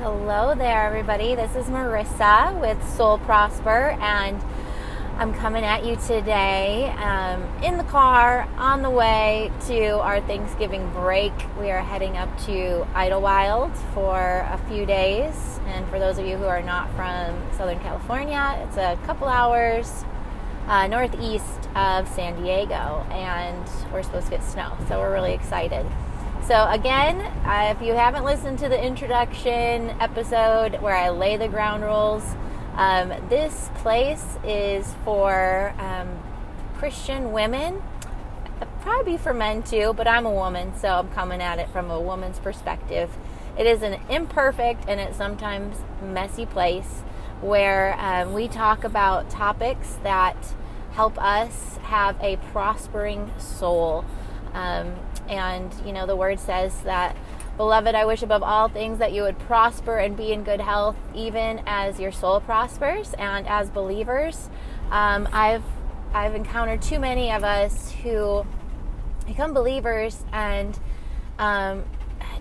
Hello there, everybody. This is Marissa with Soul Prosper, and I'm coming at you today um, in the car on the way to our Thanksgiving break. We are heading up to Idyllwild for a few days, and for those of you who are not from Southern California, it's a couple hours uh, northeast of San Diego, and we're supposed to get snow, so we're really excited. So, again, uh, if you haven't listened to the introduction episode where I lay the ground rules, um, this place is for um, Christian women. Probably for men too, but I'm a woman, so I'm coming at it from a woman's perspective. It is an imperfect and it's sometimes messy place where um, we talk about topics that help us have a prospering soul. Um, and, you know, the word says that, Beloved, I wish above all things that you would prosper and be in good health, even as your soul prospers. And as believers, um, I've I've encountered too many of us who become believers and um,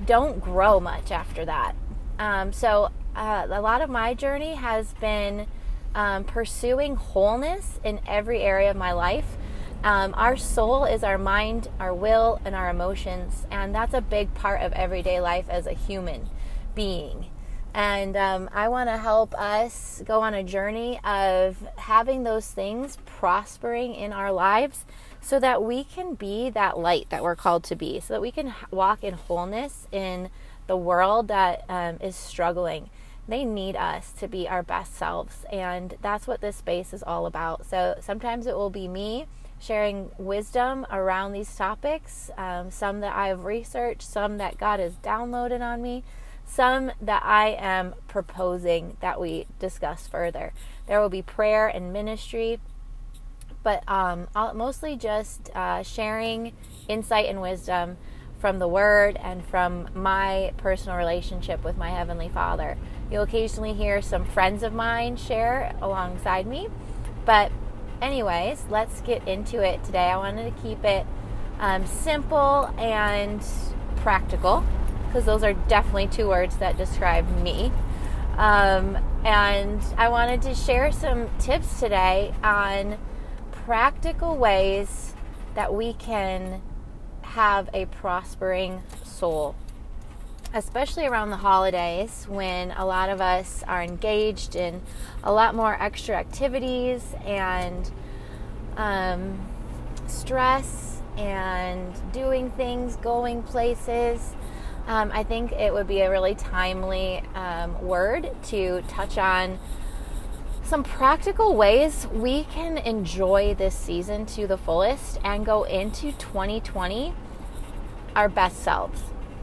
don't grow much after that. Um, so uh, a lot of my journey has been um, pursuing wholeness in every area of my life um, our soul is our mind, our will, and our emotions, and that's a big part of everyday life as a human being. And um, I want to help us go on a journey of having those things prospering in our lives so that we can be that light that we're called to be, so that we can walk in wholeness in the world that um, is struggling. They need us to be our best selves, and that's what this space is all about. So sometimes it will be me sharing wisdom around these topics, um, some that I've researched, some that God has downloaded on me, some that I am proposing that we discuss further. There will be prayer and ministry, but um, mostly just uh, sharing insight and wisdom from the Word and from my personal relationship with my Heavenly Father. You'll occasionally hear some friends of mine share alongside me, but anyways, let's get into it today. I wanted to keep it um, simple and practical because those are definitely two words that describe me. Um, and I wanted to share some tips today on practical ways that we can have a prospering soul especially around the holidays when a lot of us are engaged in a lot more extra activities and um, stress and doing things, going places. Um, I think it would be a really timely um, word to touch on some practical ways we can enjoy this season to the fullest and go into 2020 our best selves.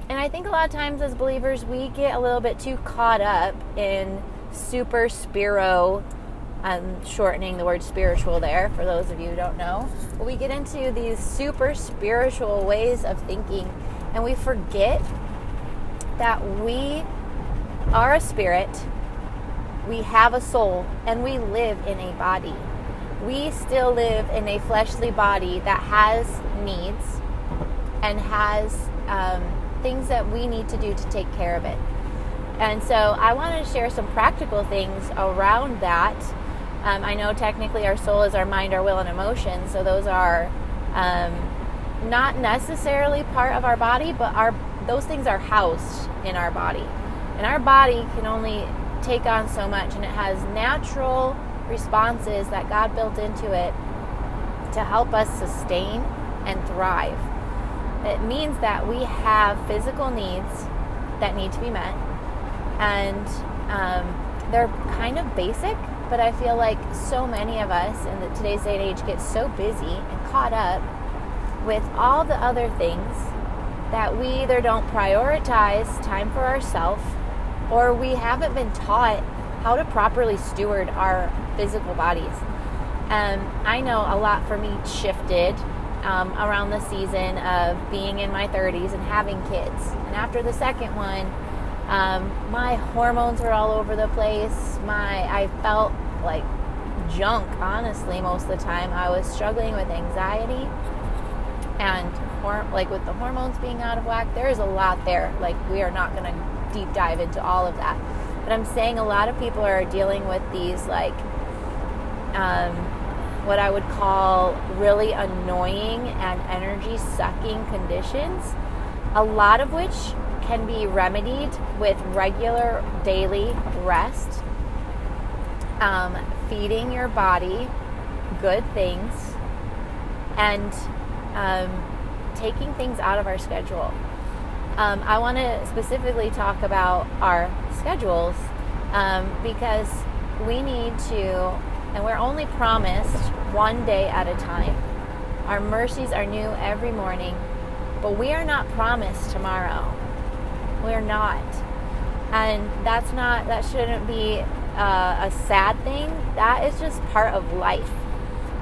And I think a lot of times as believers, we get a little bit too caught up in super spiro. I'm shortening the word spiritual there for those of you who don't know. But we get into these super spiritual ways of thinking and we forget that we are a spirit, we have a soul, and we live in a body. We still live in a fleshly body that has needs and has um, things that we need to do to take care of it. And so I wanted to share some practical things around that. Um, I know technically our soul is our mind, our will, and emotions, so those are um, not necessarily part of our body, but our those things are housed in our body, and our body can only take on so much, and it has natural responses that God built into it to help us sustain and thrive. It means that we have physical needs that need to be met, and um, they're kind of basic. But I feel like so many of us in the, today's day and age get so busy and caught up with all the other things that we either don't prioritize time for ourselves or we haven't been taught how to properly steward our physical bodies. Um, I know a lot for me shifted um, around the season of being in my 30s and having kids. And after the second one, um, my hormones were all over the place. My I felt like junk, honestly, most of the time. I was struggling with anxiety and hor- like with the hormones being out of whack. There is a lot there. Like we are not going to deep dive into all of that. But I'm saying a lot of people are dealing with these like um, what I would call really annoying and energy sucking conditions, a lot of which can be remedied with regular daily rest, um, feeding your body good things, and um, taking things out of our schedule. Um, I want to specifically talk about our schedules um, because we need to, and we're only promised one day at a time. Our mercies are new every morning, but we are not promised tomorrow. We're not. And that's not, that shouldn't be uh, a sad thing. That is just part of life.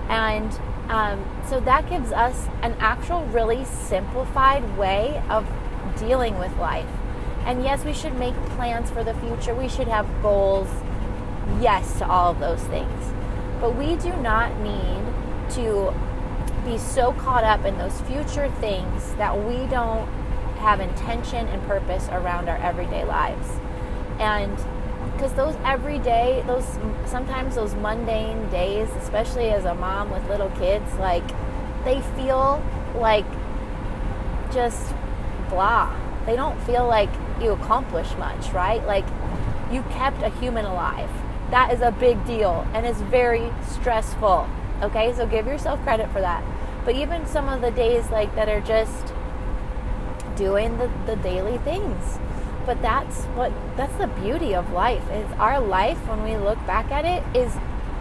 And um, so that gives us an actual, really simplified way of dealing with life. And yes, we should make plans for the future. We should have goals. Yes, to all of those things. But we do not need to be so caught up in those future things that we don't have intention and purpose around our everyday lives. And because those everyday, those sometimes those mundane days, especially as a mom with little kids, like they feel like just blah. They don't feel like you accomplished much, right? Like you kept a human alive. That is a big deal and it's very stressful. Okay, so give yourself credit for that. But even some of the days like that are just doing the, the daily things. But that's what that's the beauty of life. Is our life when we look back at it is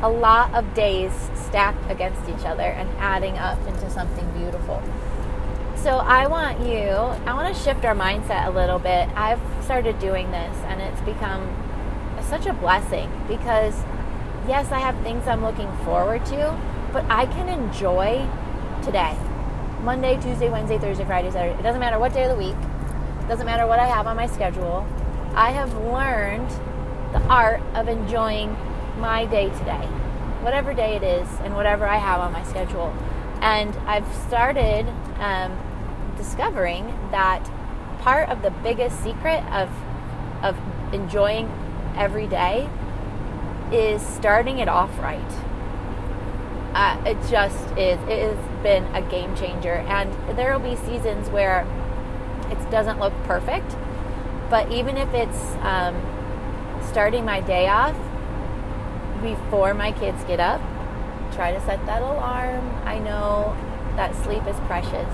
a lot of days stacked against each other and adding up into something beautiful. So I want you, I want to shift our mindset a little bit. I've started doing this and it's become such a blessing because yes, I have things I'm looking forward to, but I can enjoy today. Monday, Tuesday, Wednesday, Thursday, Friday, Saturday. It doesn't matter what day of the week. It doesn't matter what I have on my schedule. I have learned the art of enjoying my day today, whatever day it is, and whatever I have on my schedule. And I've started um, discovering that part of the biggest secret of of enjoying every day is starting it off right. Uh, it just is. It has been a game changer, and there will be seasons where it doesn't look perfect, but even if it's um, starting my day off before my kids get up, try to set that alarm. I know that sleep is precious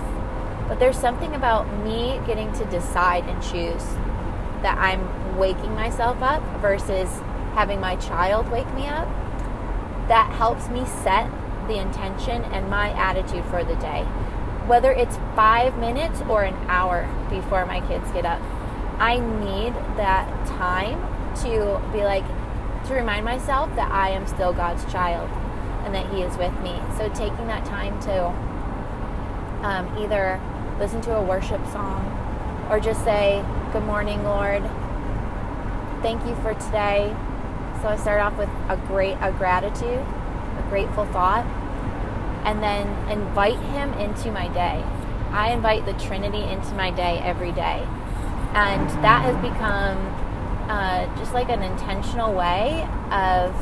but there's something about me getting to decide and choose that I'm waking myself up versus having my child wake me up. That helps me set the intention and my attitude for the day. Whether it's five minutes or an hour before my kids get up, I need that time to be like, to remind myself that I am still God's child and that He is with me. So taking that time to um, either listen to a worship song, or just say, Good morning, Lord. Thank you for today. So I start off with a great a gratitude, a grateful thought, and then invite him into my day. I invite the Trinity into my day every day. And that has become uh, just like an intentional way of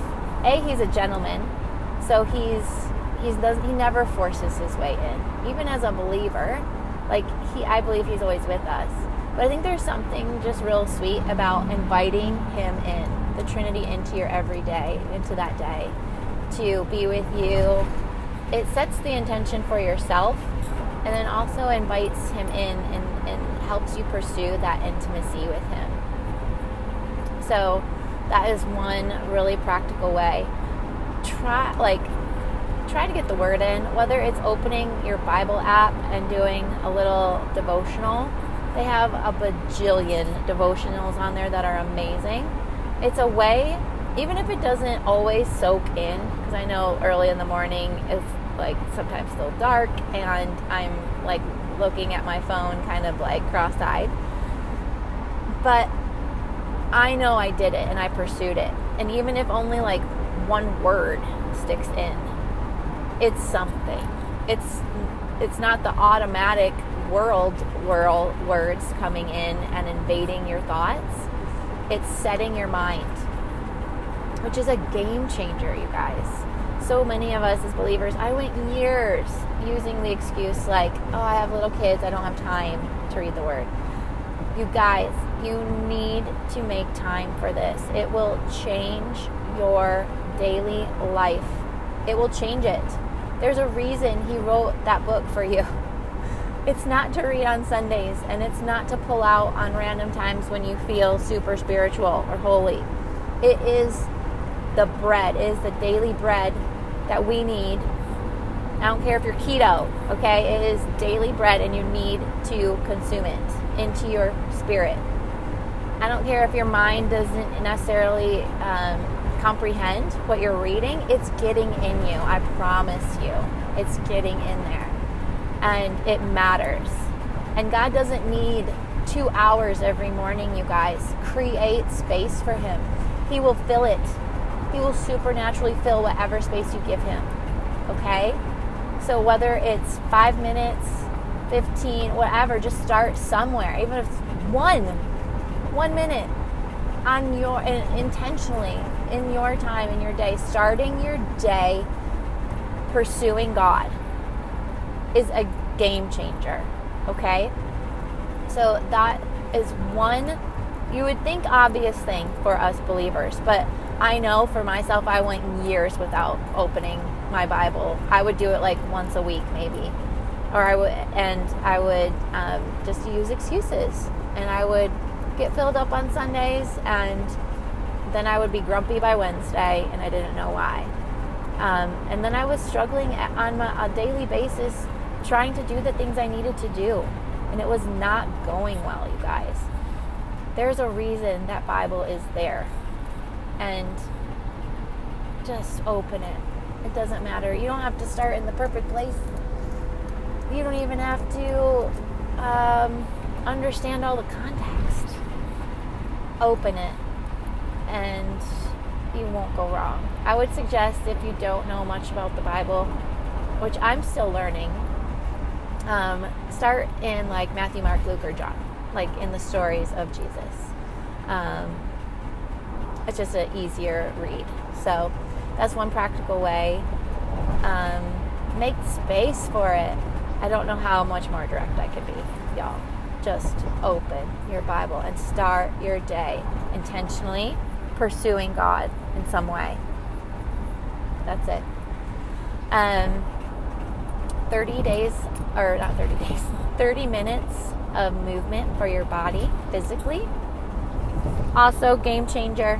a he's a gentleman so he's he's does he never forces his way in even as a believer like he I believe he's always with us. But I think there's something just real sweet about inviting him in, the Trinity into your everyday, into that day, to be with you. It sets the intention for yourself and then also invites him in and, and helps you pursue that intimacy with him. So that is one really practical way. Try like try to get the word in, whether it's opening your Bible app and doing a little devotional. They have a bajillion devotionals on there that are amazing. It's a way, even if it doesn't always soak in, because I know early in the morning it's like sometimes still dark and I'm like looking at my phone kind of like cross eyed. But I know I did it and I pursued it. And even if only like one word sticks in, it's something. It's it's not the automatic world world words coming in and invading your thoughts. it's setting your mind, which is a game changer, you guys. So many of us as believers, I went years using the excuse like, oh, I have little kids, I don't have time to read the word. You guys, you need to make time for this. It will change your daily life. It will change it. There's a reason he wrote that book for you. It's not to read on Sundays and it's not to pull out on random times when you feel super spiritual or holy. It is the bread, it is the daily bread that we need. I don't care if you're keto, okay? It is daily bread and you need to consume it into your spirit. I don't care if your mind doesn't necessarily um, comprehend what you're reading, it's getting in you. I promise you. It's getting in there. And it matters. And God doesn't need two hours every morning, you guys. Create space for Him. He will fill it. He will supernaturally fill whatever space you give Him. Okay? So whether it's five minutes, 15, whatever, just start somewhere. Even if it's one, one minute on your intentionally in your time in your day starting your day pursuing god is a game changer okay? So that is one you would think obvious thing for us believers but i know for myself i went years without opening my bible. I would do it like once a week maybe. Or i would and i would um, just use excuses. And i would get filled up on Sundays, and then I would be grumpy by Wednesday, and I didn't know why. Um, and then I was struggling on my, a daily basis trying to do the things I needed to do, and it was not going well, you guys. There's a reason that Bible is there, and just open it. It doesn't matter. You don't have to start in the perfect place. You don't even have to um, understand all the context open it and you won't go wrong. I would suggest if you don't know much about the Bible, which I'm still learning, um, start in like Matthew, Mark, Luke, or John, like in the stories of Jesus. Um, it's just an easier read. So that's one practical way. Um, make space for it. I don't know how much more direct I could be, y'all just open your Bible and start your day intentionally pursuing God in some way. That's it. Um, 30 days, or not 30 days, 30 minutes of movement for your body physically. Also, game changer.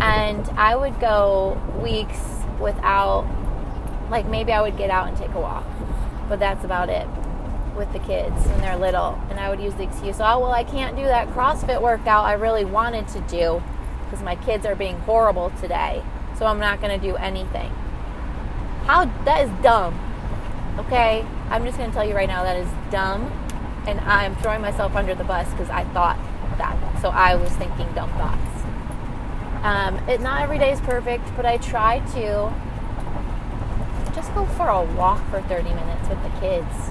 And I would go weeks without, like, maybe I would get out and take a walk, but that's about it with the kids when they're little. And I would use the excuse, oh, well, I can't do that CrossFit workout I really wanted to do because my kids are being horrible today. So I'm not going to do anything. How, that is dumb. Okay? I'm just going to tell you right now that is dumb. And I'm throwing myself under the bus because I thought that. So I was thinking dumb thoughts. Um, it, not every day is perfect, but I try to just go for a walk for 30 minutes with the kids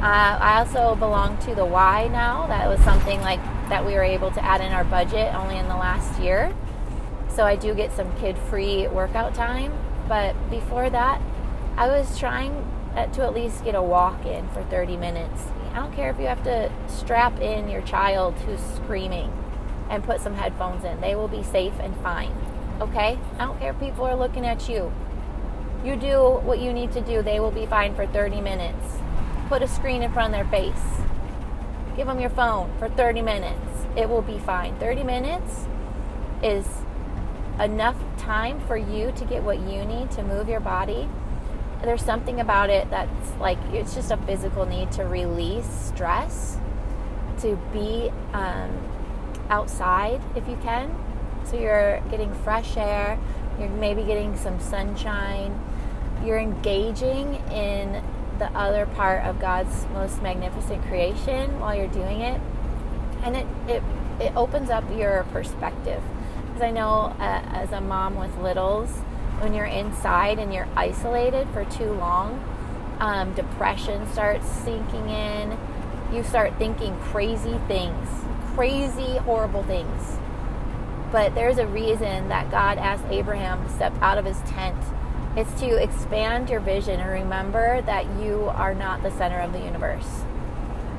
uh, I also belong to the Y now. That was something like that we were able to add in our budget only in the last year. So I do get some kid free workout time. But before that, I was trying Uh, to at least get a walk in for 30 minutes. I don't care if you have to strap in your child who's screaming and put some headphones in, they will be safe and fine. Okay? I don't care if people are looking at you. You do what you need to do, they will be fine for 30 minutes put a screen in front of their face. Give them your phone for 30 minutes. It will be fine. 30 minutes is enough time for you to get what you need to move your body. There's something about it that's like it's just a physical need to release stress, to be um, outside if you can. So you're getting fresh air, you're maybe getting some sunshine, you're engaging in the other part of God's most magnificent creation while you're doing it. And it, it, it opens up your perspective. Because I know uh, as a mom with littles, when you're inside and you're isolated for too long, um, depression starts sinking in. You start thinking crazy things, crazy, horrible things. But there's a reason that God asked Abraham to step out of his tent. It's to expand your vision and remember that you are not the center of the universe.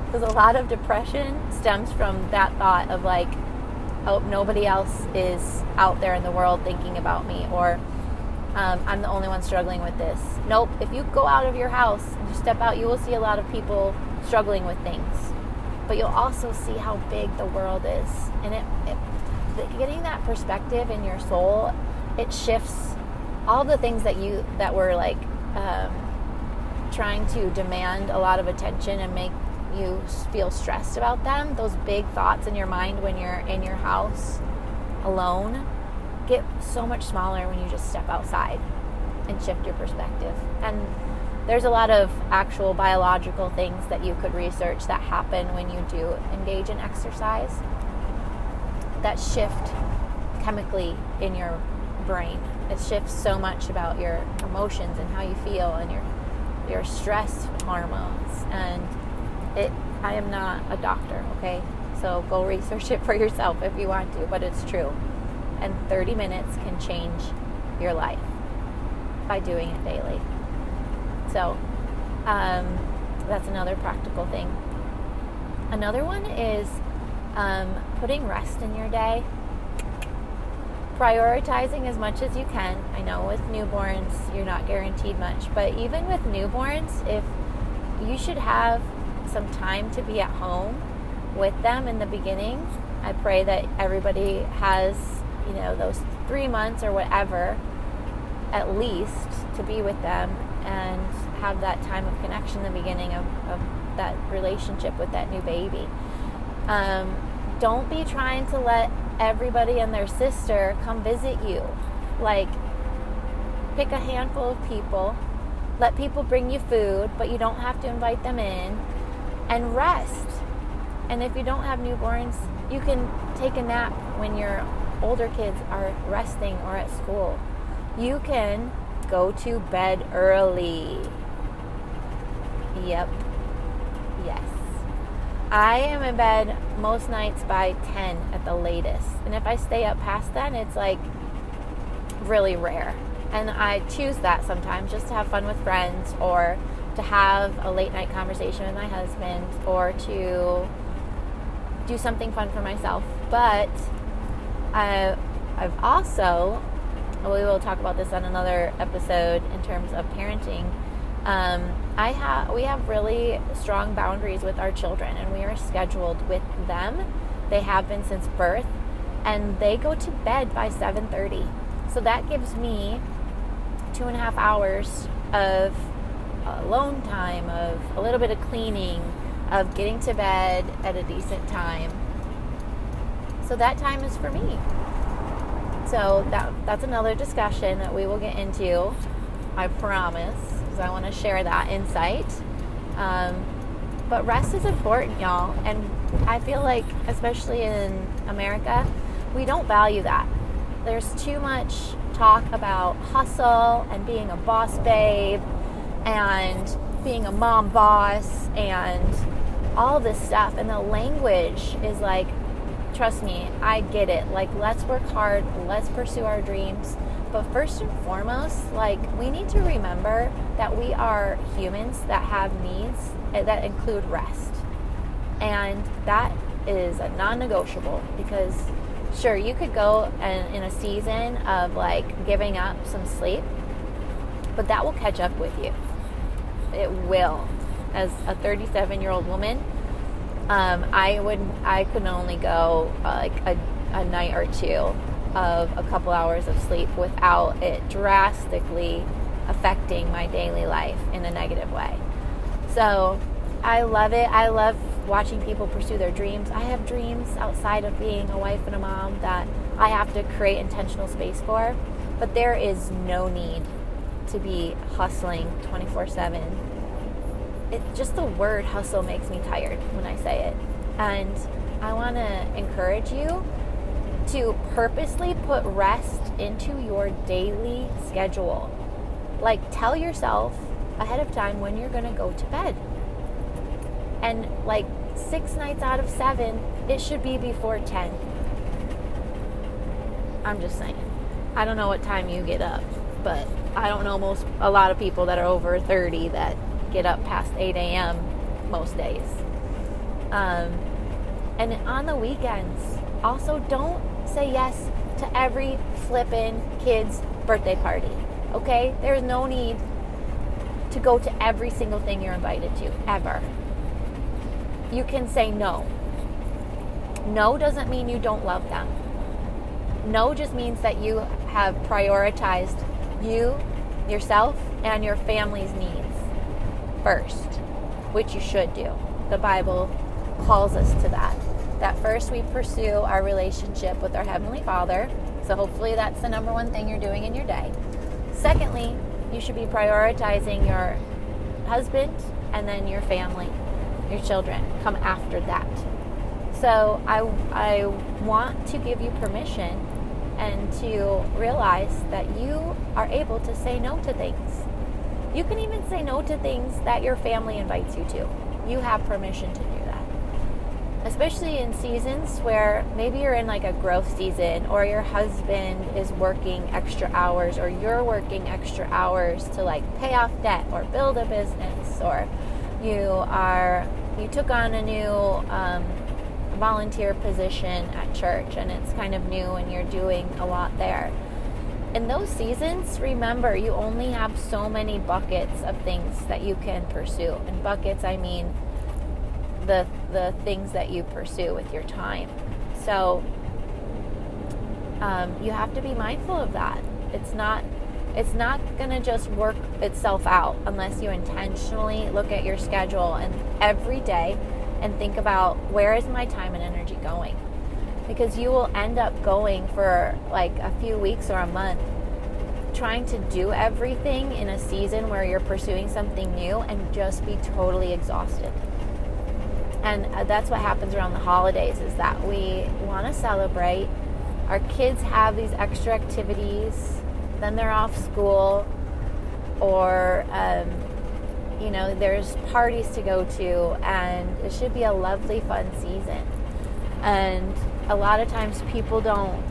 Because a lot of depression stems from that thought of like, oh, nobody else is out there in the world thinking about me, or um, I'm the only one struggling with this. Nope. If you go out of your house and you step out, you will see a lot of people struggling with things. But you'll also see how big the world is. And it, it getting that perspective in your soul, it shifts all the things that you that were like um, trying to demand a lot of attention and make you feel stressed about them. Those big thoughts in your mind when you're in your house alone get so much smaller when you just step outside and shift your perspective. And there's a lot of actual biological things that you could research that happen when you do engage in exercise that shift chemically in your brain. It shifts so much about your emotions and how you feel and your your stress hormones and it I am not a doctor, okay? So go research it for yourself if you want to, but it's true. And 30 minutes can change your life by doing it daily. So, um, that's another practical thing. Another one is um, putting rest in your day, prioritizing as much as you can. I know with newborns, you're not guaranteed much, but even with newborns, if you should have some time to be at home with them in the beginning, I pray that everybody has, you know, those three months or whatever at least to be with them and have that time of connection the beginning of, of that relationship with that new baby. Um, don't be trying to let everybody and their sister come visit you. Like, pick a handful of people, let people bring you food, but you don't have to invite them in, and rest. And if you don't have newborns, you can take a nap when your older kids are resting or at school. You can go to bed early. Yep. Yes. I am in bed most nights by 10 at the latest. And if I stay up past then, it's like really rare. And I choose that sometimes just to have fun with friends or to have a late night conversation with my husband or to do something fun for myself. But I, I've also, we will talk about this on another episode in terms of parenting um, I have we have really strong boundaries with our children, and we are scheduled with them. They have been since birth, and they go to bed by 7:30. So that gives me two and a half hours of alone time, of a little bit of cleaning, of getting to bed at a decent time. So that time is for me. So that that's another discussion that we will get into. I promise because I want to share that insight. Um, but rest is important, y'all. And I feel like, especially in America, we don't value that. There's too much talk about hustle and being a boss babe and being a mom boss and all this stuff. And the language is like, trust me, I get it. Like, let's work hard, let's pursue our dreams. But first and foremost, like we need to remember that we are humans that have needs that include rest. And that is a non-negotiable because sure, you could go and in a season of like giving up some sleep, but that will catch up with you. It will. As a 37-year-old woman, um, I would I could only go uh, like a, a night or two of a couple hours of sleep without it drastically affecting my daily life in a negative way. So I love it. I love watching people pursue their dreams. I have dreams outside of being a wife and a mom that I have to create intentional space for, but there is no need to be hustling 24 7. It just the word hustle makes me tired when I say it. And I want to encourage you to purposely put rest into your daily schedule. Like, tell yourself ahead of time when you're going to go to bed. And, like, six nights out of seven, it should be before 10. I'm just saying. I don't know what time you get up, but I don't know most, a lot of people that are over 30 that get up past 8 a.m. most days. Um, and on the weekends, also don't say yes to every flippin' kid's birthday party. Okay? There's no need to go to every single thing you're invited to, ever. You can say no. No doesn't mean you don't love them. No just means that you have prioritized you, yourself, and your family's needs first, which you should do. The Bible calls us to that. That first we pursue our relationship with our Heavenly Father. So hopefully that's the number one thing you're doing in your day. Secondly, you should be prioritizing your husband and then your family, your children. Come after that. So I, I want to give you permission and to realize that you are able to say no to things. You can even say no to things that your family invites you to. You have permission to do. Especially in seasons where maybe you're in like a growth season or your husband is working extra hours or you're working extra hours to like pay off debt or build a business or you are you took on a new um, volunteer position at church and it's kind of new and you're doing a lot there. In those seasons, remember you only have so many buckets of things that you can pursue. And buckets, I mean the the things that you pursue with your time. So um, you have to be mindful of that. It's not it's not going to just work itself out unless you intentionally look at your schedule and every day and think about where is my time and energy going because you will end up going for like a few weeks or a month trying to do everything in a season where you're pursuing something new and just be totally exhausted and uh, that's what happens around the holidays is that we want to celebrate our kids have these extra activities then they're off school or um, you know, there's parties to go to, and it should be a lovely, fun season. And a lot of times people don't.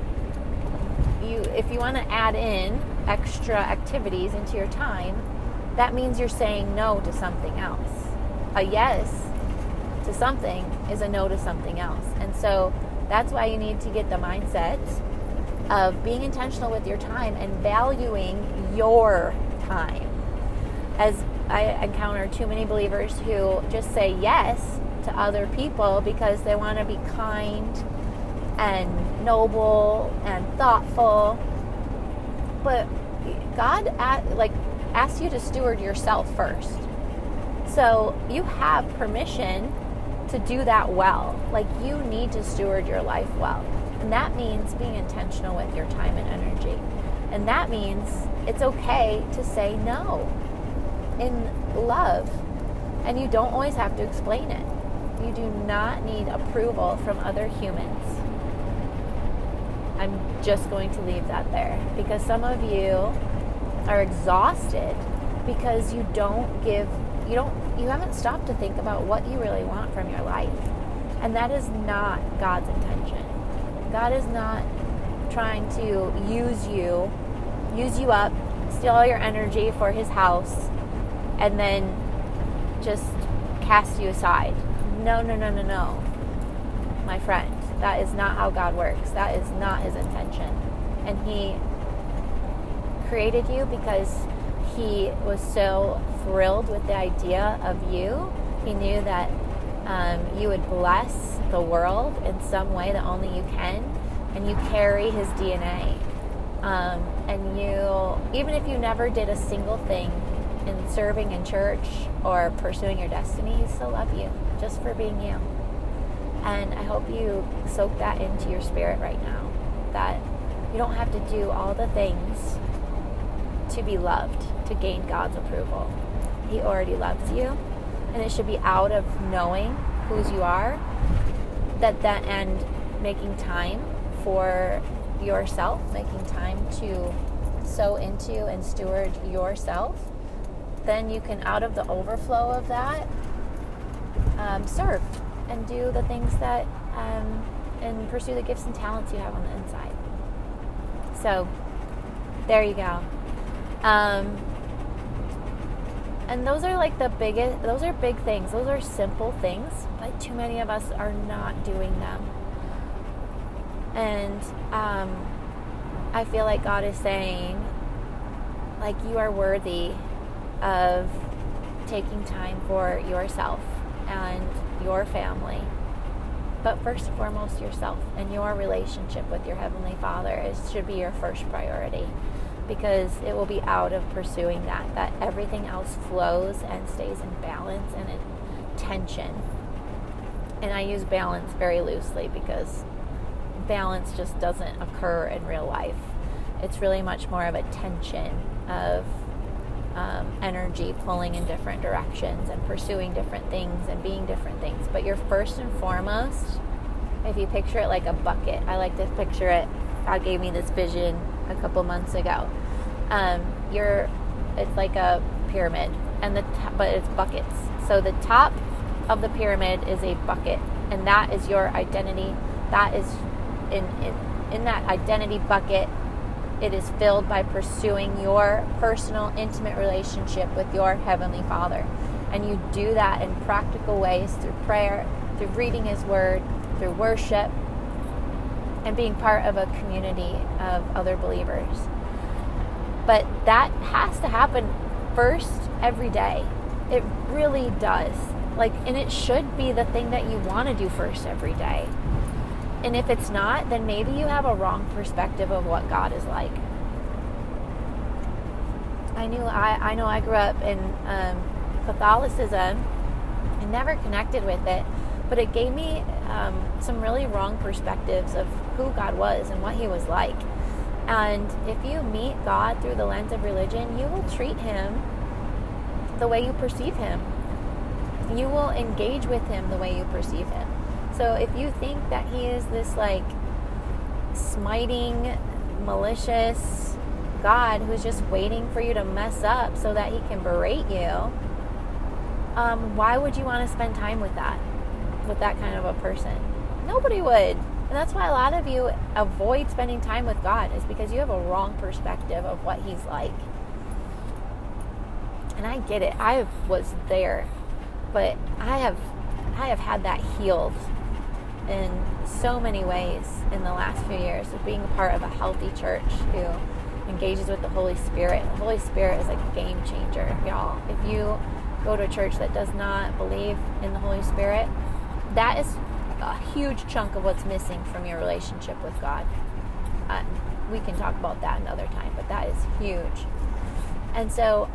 You, if you want to add in extra activities into your time, that means you're saying no to something else. A yes to something is a no to something else. And so that's why you need to get the mindset of being intentional with your time and valuing your time. As I encounter too many believers who just say yes to other people because they want to be kind and noble and thoughtful. But God like asks you to steward yourself first. So you have permission to do that well. Like you need to steward your life well. And that means being intentional with your time and energy. And that means it's okay to say no in love. And you don't always have to explain it. You do not need approval from other humans. I'm just going to leave that there because some of you are exhausted because you don't give you don't you haven't stopped to think about what you really want from your life. And that is not God's intention. God is not trying to use you, use you up, steal all your energy for his house and then just cast you aside. No, no, no, no, no. My friend, that is not how God works. That is not his intention. And he created you because he was so thrilled with the idea of you. He knew that um, you would bless the world in some way that only you can, and you carry his DNA. Um, and you, even if you never did a single thing in serving in church or pursuing your destiny, He still love you just for being you. And I hope you soak that into your spirit right now. That you don't have to do all the things to be loved, to gain God's approval. He already loves you. And it should be out of knowing whose you are that that and making time for yourself, making time to sow into and steward yourself then you can, out of the overflow of that, um, serve and do the things that um, and pursue the gifts and talents you have on the inside. So there you go. Um, and those are like the biggest, those are big things. Those are simple things, but too many of us are not doing them. And um, I feel like God is saying, like, you are worthy of taking time for yourself and your family. But first and foremost, yourself and your relationship with your Heavenly Father is, should be your first priority because it will be out of pursuing that, that everything else flows and stays in balance and in tension. And I use balance very loosely because balance just doesn't occur in real life. It's really much more of a tension of um, energy pulling in different directions and pursuing different things and being different things. But you're first and foremost, if you picture it like a bucket, I like to picture it. God gave me this vision a couple months ago. Um, you're, it's like a pyramid, and the t- but it's buckets. So the top of the pyramid is a bucket, and that is your identity. That is in in, in that identity bucket it is filled by pursuing your personal, intimate relationship with your Heavenly Father. And you do that in practical ways through prayer, through reading His Word, through worship, and being part of a community of other believers. But that has to happen first every day. It really does. Like, and it should be the thing that you want to do first every day. And if it's not, then maybe you have a wrong perspective of what God is like. I knew I, I know I grew up in um, Catholicism and never connected with it, but it gave me um, some really wrong perspectives of who God was and what He was like. And if you meet God through the lens of religion, you will treat Him the way you perceive Him. You will engage with Him the way you perceive Him. So if you think that he is this like smiting, malicious God who's just waiting for you to mess up so that he can berate you, um, why would you want to spend time with that, with that kind of a person? Nobody would. And that's why a lot of you avoid spending time with God, is because you have a wrong perspective of what He's like. And I get it. I was there, but I have I have had that healed in so many ways in the last few years of being a part of a healthy church who engages with the Holy Spirit. The Holy Spirit is a game changer, y'all. If you go to a church that does not believe in the Holy Spirit, that is a huge chunk of what's missing from your relationship with God. Uh, we can talk about that another time, but that is huge. And so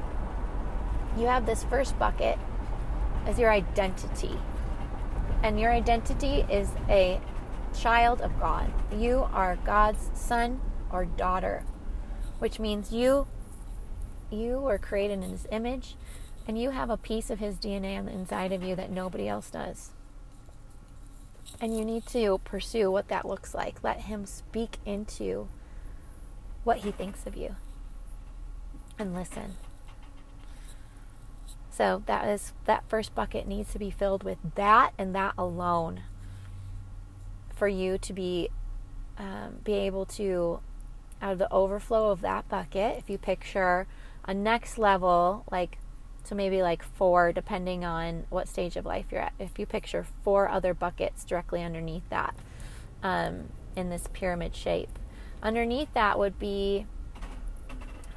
you have this first bucket as your identity and your identity is a child of God. You are God's son or daughter, which means you you were created in his image and you have a piece of his DNA on the inside of you that nobody else does. And you need to pursue what that looks like. Let him speak into what he thinks of you. And listen. So that is that first bucket needs to be filled with that and that alone for you to be um, be able to out of the overflow of that bucket. If you picture a next level, like so maybe like four, depending on what stage of life you're at. If you picture four other buckets directly underneath that um, in this pyramid shape, underneath that would be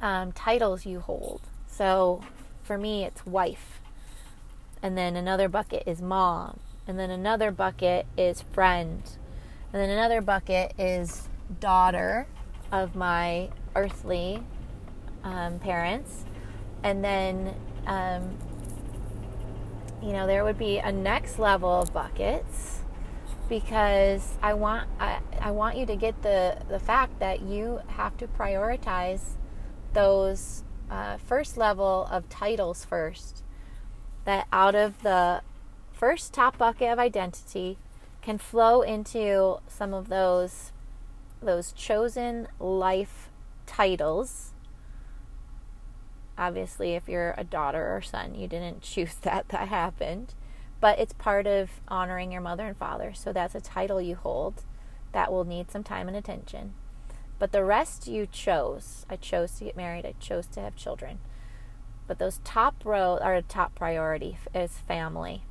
um, titles you hold. So for me, it's wife. And then another bucket is mom. And then another bucket is friend. And then another bucket is daughter of my earthly um, parents. And then, um, you know, there would be a next level of buckets because I want I, I want you to get the the fact that you have to prioritize those uh, first level of titles first. That out of the first top bucket of identity can flow into some of those those chosen life titles. Obviously, if you're a daughter or son, you didn't choose that, that happened. but it's part of honoring your mother and father. So that's a title you hold that will need some time and attention. But the rest you chose. I chose to get married, I chose to have children. But those top row are a top priority is family.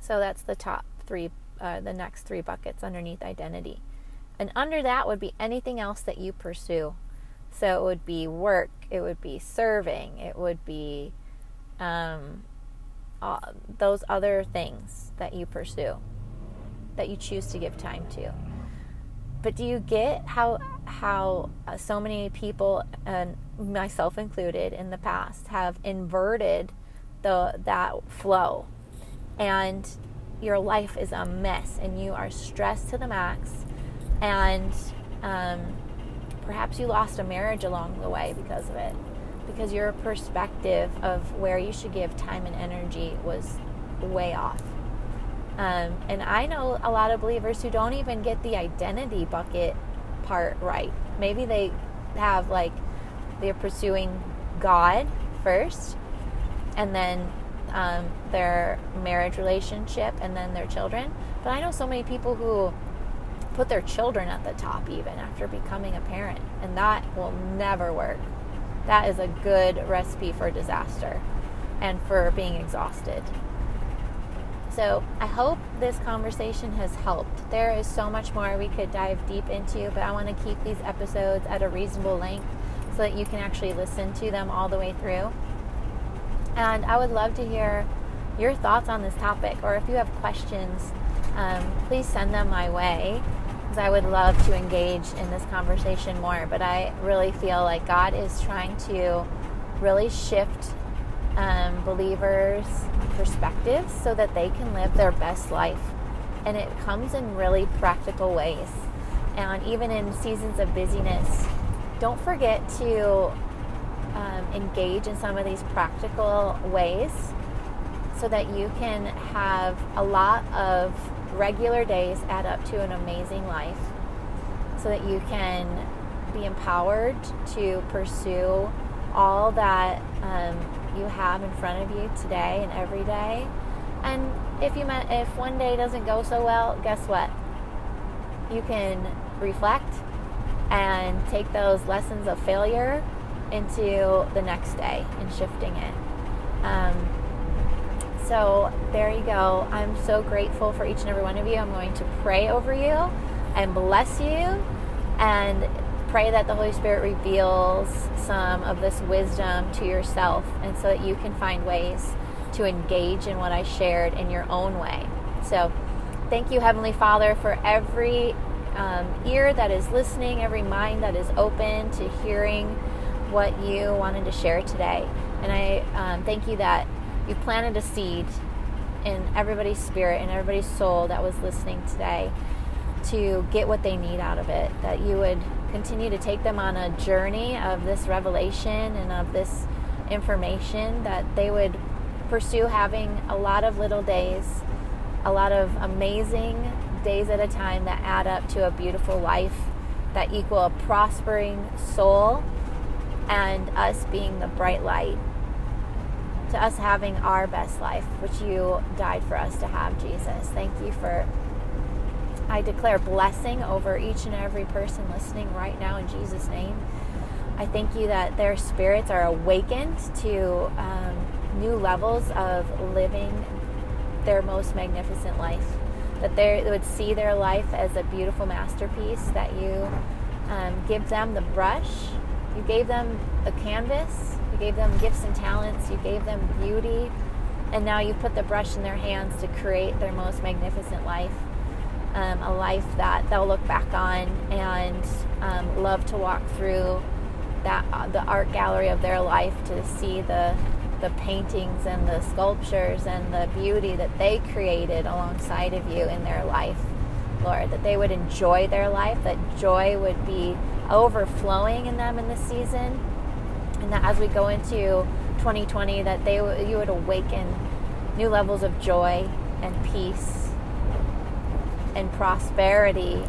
So that's the top three, uh, the next three buckets underneath identity. And under that would be anything else that you pursue. So it would be work, it would be serving, it would be um, those other things that you pursue, that you choose to give time to. But do you get how how uh, so many people, and myself included, in the past, have inverted the that flow, and your life is a mess, and you are stressed to the max, and um, perhaps you lost a marriage along the way because of it because your perspective of where you should give time and energy was way off. Um, and I know a lot of believers who don't even get the identity bucket part right. Maybe they have like they're pursuing God first, and then um, their marriage relationship, and then their children. But I know so many people who put their children at the top even after becoming a parent, and that will never work that is a good recipe for disaster and for being exhausted. So, I hope this conversation has helped. There is so much more we could dive deep into, but I want to keep these episodes at a reasonable length so that you can actually listen to them all the way through. And I would love to hear your thoughts on this topic, or if you have questions, um, please send them my way because I would love to engage in this conversation more. But I really feel like God is trying to really shift um, believers' perspectives so that they can live their best life. And it comes in really practical ways. And even in seasons of busyness, don't forget to um, engage in some of these practical ways so that you can have a lot of regular days add up to an amazing life so that you can be empowered to pursue all that um, you have in front of you today and every day. And if you met, if one day doesn't go so well, guess what? You can reflect and take those lessons of failure into the next day and shifting it. Um, so there you go. I'm so grateful for each and every one of you. I'm going to pray over you and bless you and pray that the Holy Spirit reveals some of this wisdom to yourself and so that you can find ways to engage in what I shared in your own way. So thank you, Heavenly Father, for every um, ear that is listening, every mind that is open to hearing what you wanted to share today. And I um, thank you that you planted a seed in everybody's spirit and everybody's soul that was listening today to get what they need out of it. That you would continue to take them on a journey of this revelation and of this information, that they would pursue having a lot of little days, a lot of amazing days at a time that add up to a beautiful life that equal a prospering soul and us being the bright light to us having our best life, which you died for us to have, Jesus. Thank you for. I declare blessing over each and every person listening right now in Jesus' name. I thank you that their spirits are awakened to um, new levels of living their most magnificent life. That they would see their life as a beautiful masterpiece, that you um, give them the brush, you gave them a canvas, gave them gifts and talents. You gave them beauty. And now you put the brush in their hands to create their most magnificent life. Um, a life that they'll look back on and um, love to walk through that uh, the art gallery of their life to see the the paintings and the sculptures and the beauty that they created alongside of you in their life, Lord. That they would enjoy their life, that joy would be overflowing in them in this season, that as we go into 2020 that they you would awaken new levels of joy and peace and prosperity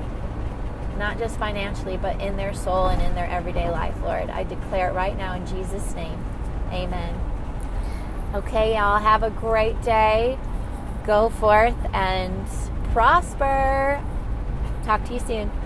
not just financially but in their soul and in their everyday life lord i declare it right now in jesus name amen okay y'all have a great day go forth and prosper. Talk to you soon.